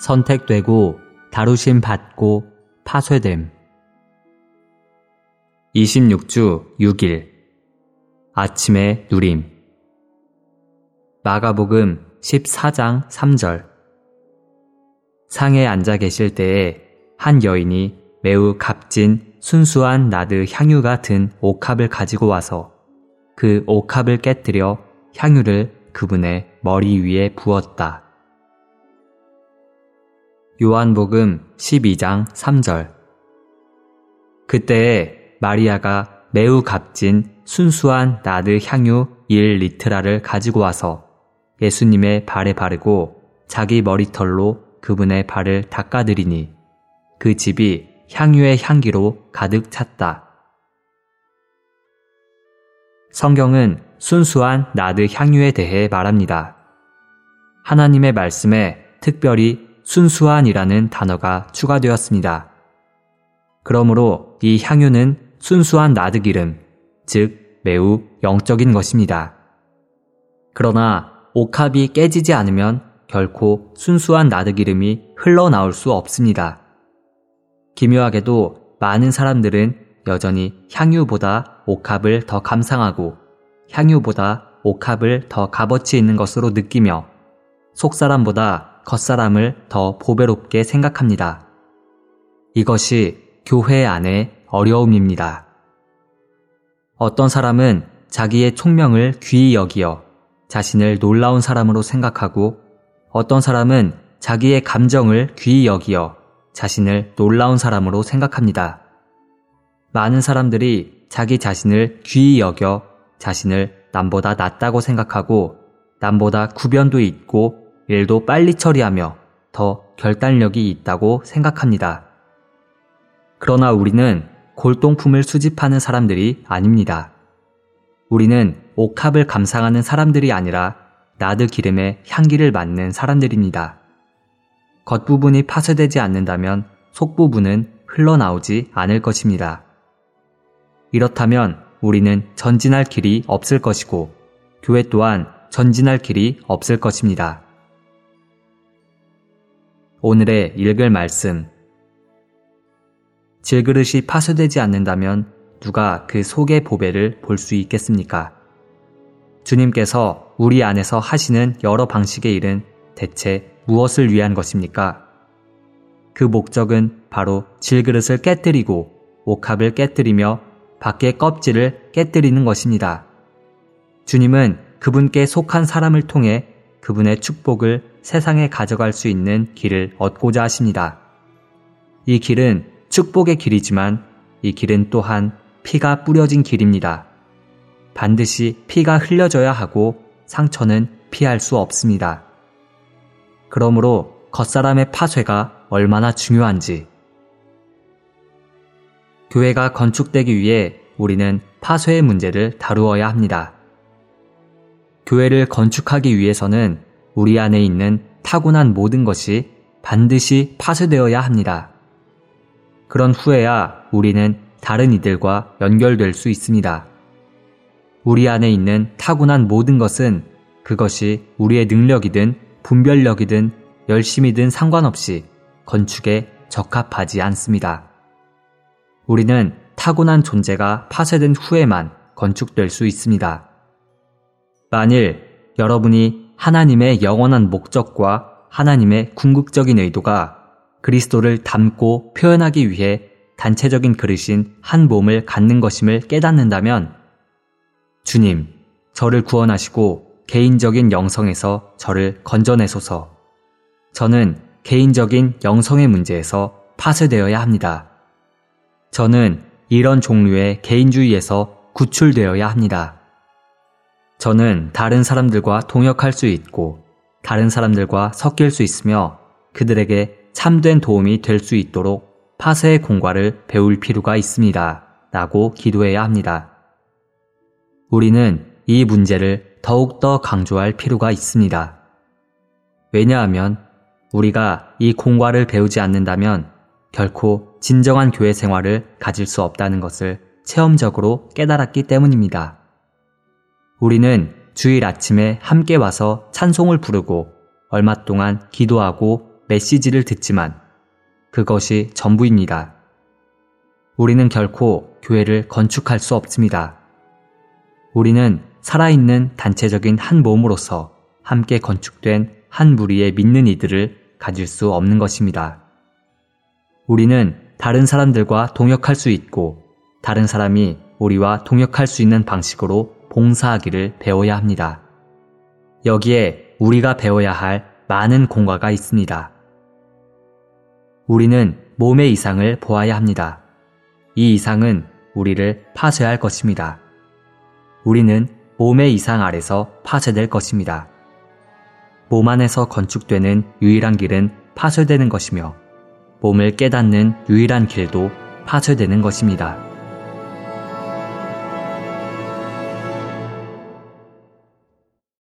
선택되고 다루심 받고 파쇄됨. 26주 6일 아침의 누림 마가복음 14장 3절 상에 앉아 계실 때에 한 여인이 매우 값진 순수한 나드 향유가 든 옥합을 가지고 와서 그 옥합을 깨뜨려 향유를 그분의 머리 위에 부었다. 요한복음 12장 3절 그때에 마리아가 매우 값진 순수한 나드 향유 1리트라를 가지고 와서 예수님의 발에 바르고 자기 머리털로 그분의 발을 닦아드리니 그 집이 향유의 향기로 가득 찼다. 성경은 순수한 나드 향유에 대해 말합니다. 하나님의 말씀에 특별히 순수한이라는 단어가 추가되었습니다. 그러므로 이 향유는 순수한 나드 기름, 즉 매우 영적인 것입니다. 그러나 옥합이 깨지지 않으면 결코 순수한 나드 기름이 흘러나올 수 없습니다. 기묘하게도 많은 사람들은 여전히 향유보다 옥합을 더 감상하고 향유보다 옥합을 더 값어치 있는 것으로 느끼며 속사람보다 겉사람을 더 보배롭게 생각합니다. 이것이 교회 안의 어려움입니다. 어떤 사람은 자기의 총명을 귀히 여기어 자신을 놀라운 사람으로 생각하고 어떤 사람은 자기의 감정을 귀히 여기어 자신을 놀라운 사람으로 생각합니다. 많은 사람들이 자기 자신을 귀히 여겨 자신을 남보다 낫다고 생각하고 남보다 구변도 있고 일도 빨리 처리하며 더 결단력이 있다고 생각합니다. 그러나 우리는 골동품을 수집하는 사람들이 아닙니다. 우리는 옥합을 감상하는 사람들이 아니라 나드 기름의 향기를 맡는 사람들입니다. 겉부분이 파쇄되지 않는다면 속부분은 흘러나오지 않을 것입니다. 이렇다면 우리는 전진할 길이 없을 것이고 교회 또한 전진할 길이 없을 것입니다. 오늘의 읽을 말씀 질그릇이 파쇄되지 않는다면 누가 그 속의 보배를 볼 수 있겠습니까? 주님께서 우리 안에서 하시는 여러 방식의 일은 대체 무엇을 위한 것입니까? 그 목적은 바로 질그릇을 깨뜨리고 옥합을 깨뜨리며 밖의 껍질을 깨뜨리는 것입니다. 주님은 그분께 속한 사람을 통해 그분의 축복을 세상에 가져갈 수 있는 길을 얻고자 하십니다. 이 길은 축복의 길이지만 이 길은 또한 피가 뿌려진 길입니다. 반드시 피가 흘려져야 하고 상처는 피할 수 없습니다. 그러므로 겉사람의 파쇄가 얼마나 중요한지 교회가 건축되기 위해 우리는 파쇄의 문제를 다루어야 합니다. 교회를 건축하기 위해서는 우리 안에 있는 타고난 모든 것이 반드시 파쇄되어야 합니다. 그런 후에야 우리는 다른 이들과 연결될 수 있습니다. 우리 안에 있는 타고난 모든 것은 그것이 우리의 능력이든 분별력이든 열심이든 상관없이 건축에 적합하지 않습니다. 우리는 타고난 존재가 파쇄된 후에만 건축될 수 있습니다. 만일 여러분이 하나님의 영원한 목적과 하나님의 궁극적인 의도가 그리스도를 담고 표현하기 위해 단체적인 그릇인 한 몸을 갖는 것임을 깨닫는다면 주님, 저를 구원하시고 개인적인 영성에서 저를 건져내소서. 저는 개인적인 영성의 문제에서 파쇄되어야 합니다. 저는 이런 종류의 개인주의에서 구출되어야 합니다. 저는 다른 사람들과 동역할 수 있고 다른 사람들과 섞일 수 있으며 그들에게 참된 도움이 될 수 있도록 파쇄의 공과를 배울 필요가 있습니다. 라고 기도해야 합니다. 우리는 이 문제를 더욱더 강조할 필요가 있습니다. 왜냐하면 우리가 이 공과를 배우지 않는다면 결코 진정한 교회 생활을 가질 수 없다는 것을 체험적으로 깨달았기 때문입니다. 우리는 주일 아침에 함께 와서 찬송을 부르고 얼마 동안 기도하고 메시지를 듣지만 그것이 전부입니다. 우리는 결코 교회를 건축할 수 없습니다. 우리는 살아있는 단체적인 한 몸으로서 함께 건축된 한 무리의 믿는 이들을 가질 수 없는 것입니다. 우리는 다른 사람들과 동역할 수 있고 다른 사람이 우리와 동역할 수 있는 방식으로 봉사하기를 배워야 합니다. 여기에 우리가 배워야 할 많은 공과가 있습니다. 우리는 몸의 이상을 보아야 합니다. 이 이상은 우리를 파쇄할 것입니다. 우리는 몸의 이상 아래서 파쇄될 것입니다. 몸 안에서 건축되는 유일한 길은 파쇄되는 것이며 몸을 깨닫는 유일한 길도 파쇄되는 것입니다.